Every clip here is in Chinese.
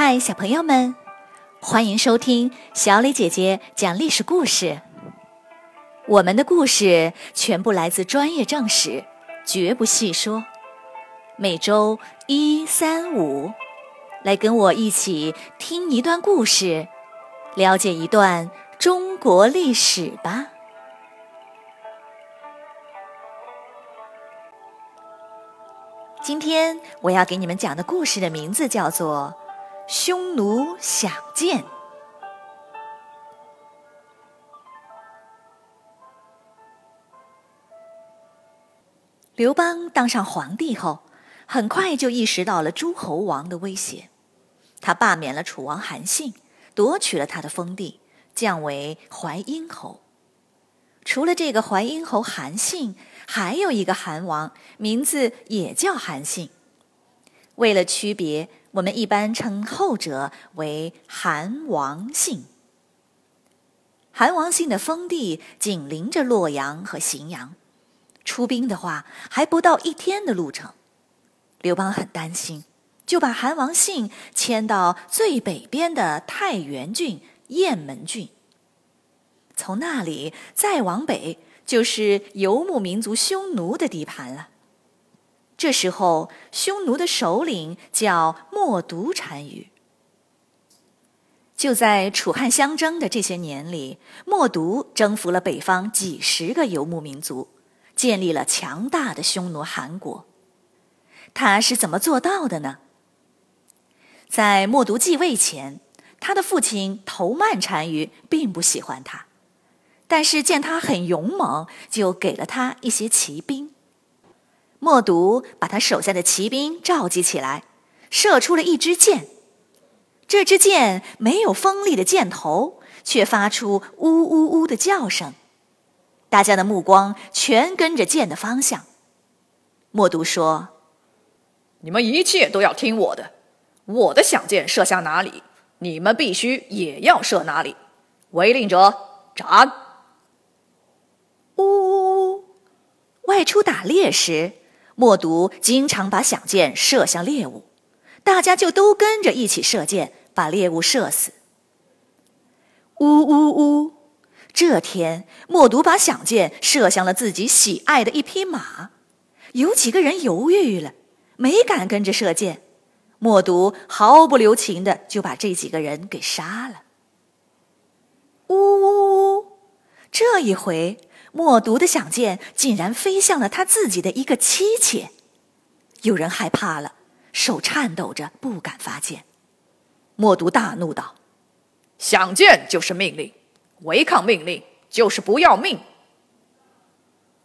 嗨，小朋友们，欢迎收听小磊姐姐讲历史故事。我们的故事全部来自专业正史，绝不细说。每周一、三、五，来跟我一起听一段故事，了解一段中国历史吧。今天我要给你们讲的故事的名字叫做《匈奴想见》。刘邦当上皇帝后，很快就意识到了诸侯王的威胁，他罢免了楚王韩信，夺取了他的封地，降为淮阴侯。除了这个淮阴侯韩信，还有一个韩王，名字也叫韩信。为了区别，我们一般称后者为韩王信。韩王信的封地紧邻着洛阳和荥阳。出兵的话，还不到一天的路程。刘邦很担心，就把韩王信迁到最北边的太原郡雁门郡。从那里再往北，就是游牧民族匈奴的地盘了。这时候，匈奴的首领叫冒毒单于。就在楚汉相争的这些年里，冒毒征服了北方几十个游牧民族。建立了强大的匈奴汗国，他是怎么做到的呢？在冒毒继位前，他的父亲头曼单于并不喜欢他，但是见他很勇猛，就给了他一些骑兵。冒毒把他手下的骑兵召集起来，射出了一支箭。这支箭没有锋利的箭头，却发出呜呜呜的叫声。大家的目光全跟着箭的方向。默读说：“你们一切都要听我的，我的响箭射向哪里，你们必须也要射哪里。违令者斩！”呜呜呜！外出打猎时，默读经常把响箭射向猎物，大家就都跟着一起射箭，把猎物射死。呜呜呜！这天，默读把响箭射向了自己喜爱的一匹马，有几个人犹豫了，没敢跟着射箭。默读毫不留情的就把这几个人给杀了。呜呜呜！这一回，默读的响箭竟然飞向了他自己的一个妻妾，有人害怕了，手颤抖着不敢发箭。默读大怒道：“想箭就是命令。”违抗命令就是不要命。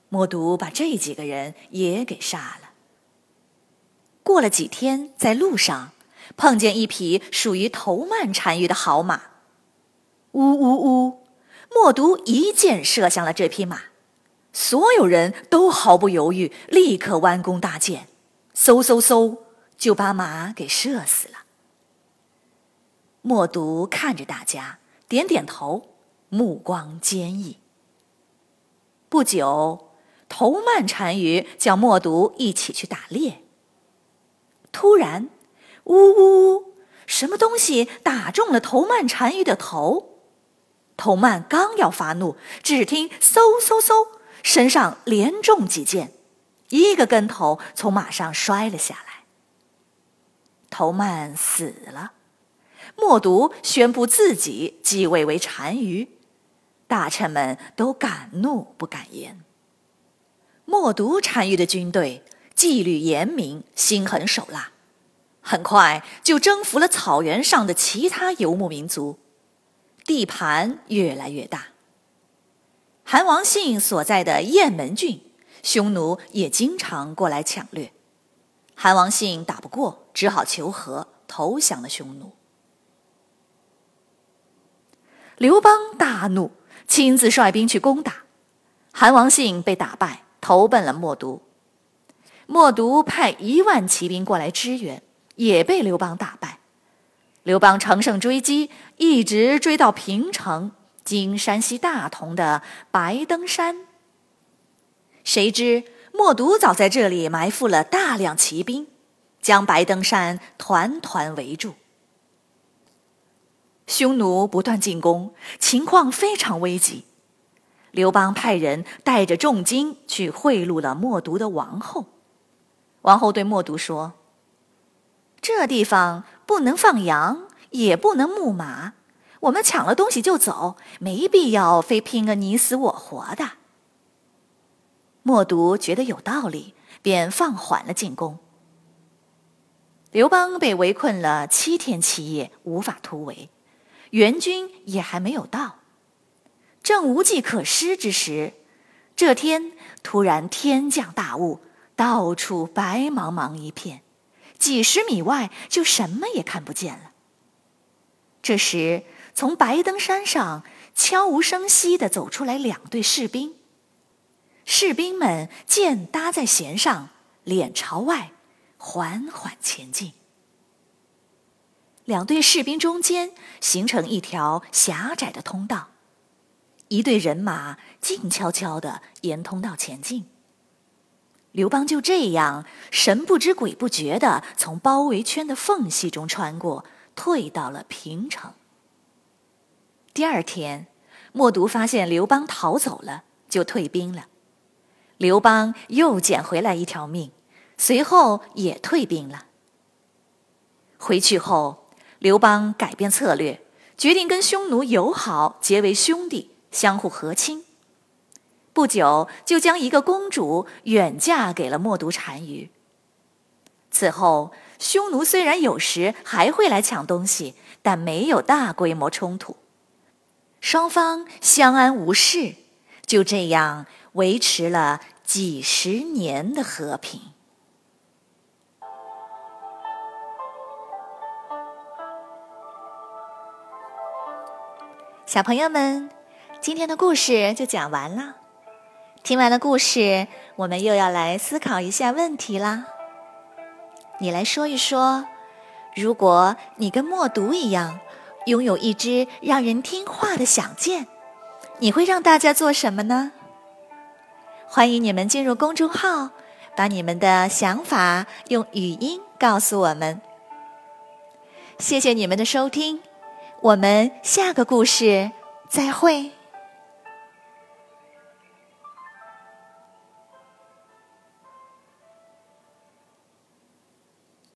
默读把这几个人也给杀了。过了几天，在路上碰见一匹属于头曼单于的好马，呜呜呜！默读一箭射向了这匹马，所有人都毫不犹豫，立刻弯弓搭箭，嗖嗖嗖就把马给射死了。默读看着大家，点点头。目光坚毅。不久，头曼单于叫默读一起去打猎。突然，呜呜呜，什么东西打中了头曼单于的头？头曼刚要发怒，只听嗖嗖嗖，身上连中几箭，一个跟头从马上摔了下来。头曼死了，默读宣布自己继位为单于。大臣们都敢怒不敢言。默读单于的军队纪律严明，心狠手辣，很快就征服了草原上的其他游牧民族，地盘越来越大。韩王信所在的雁门郡，匈奴也经常过来抢掠，韩王信打不过，只好求和，投降了匈奴。刘邦大怒。亲自率兵去攻打，韩王信被打败，投奔了默读。默读派一万骑兵过来支援，也被刘邦打败。刘邦乘胜追击，一直追到平城（今山西大同）的白登山。谁知默读早在这里埋伏了大量骑兵，将白登山团团围住。匈奴不断进攻，情况非常危急。刘邦派人带着重金去贿赂了默毒的王后。王后对默毒说：“这地方不能放羊，也不能牧马，我们抢了东西就走，没必要非拼个你死我活的。”默读觉得有道理，便放缓了进攻。刘邦被围困了七天七夜，无法突围，援军也还没有到。正无计可施之时，这天突然天降大雾，到处白茫茫一片，几十米外就什么也看不见了。这时，从白登山上悄无声息地走出来两队士兵。士兵们剑搭在弦上，脸朝外。缓缓前进，两队士兵中间形成一条狭窄的通道，一队人马静悄悄地沿通道前进。刘邦就这样神不知鬼不觉地从包围圈的缝隙中穿过，退到了平城。第二天，默毒发现刘邦逃走了，就退兵了。刘邦又捡回来一条命。随后也退兵了。回去后，刘邦改变策略，决定跟匈奴友好，结为兄弟，相互和亲。不久，就将一个公主远嫁给了默毒单于。此后，匈奴虽然有时还会来抢东西，但没有大规模冲突，双方相安无事，就这样维持了几十年的和平。小朋友们，今天的故事就讲完了。听完了故事，我们又要来思考一下问题啦。你来说一说，如果你跟默读一样，拥有一支让人听话的响箭，你会让大家做什么呢？欢迎你们进入公众号，把你们的想法用语音告诉我们。谢谢你们的收听。我们下个故事再会。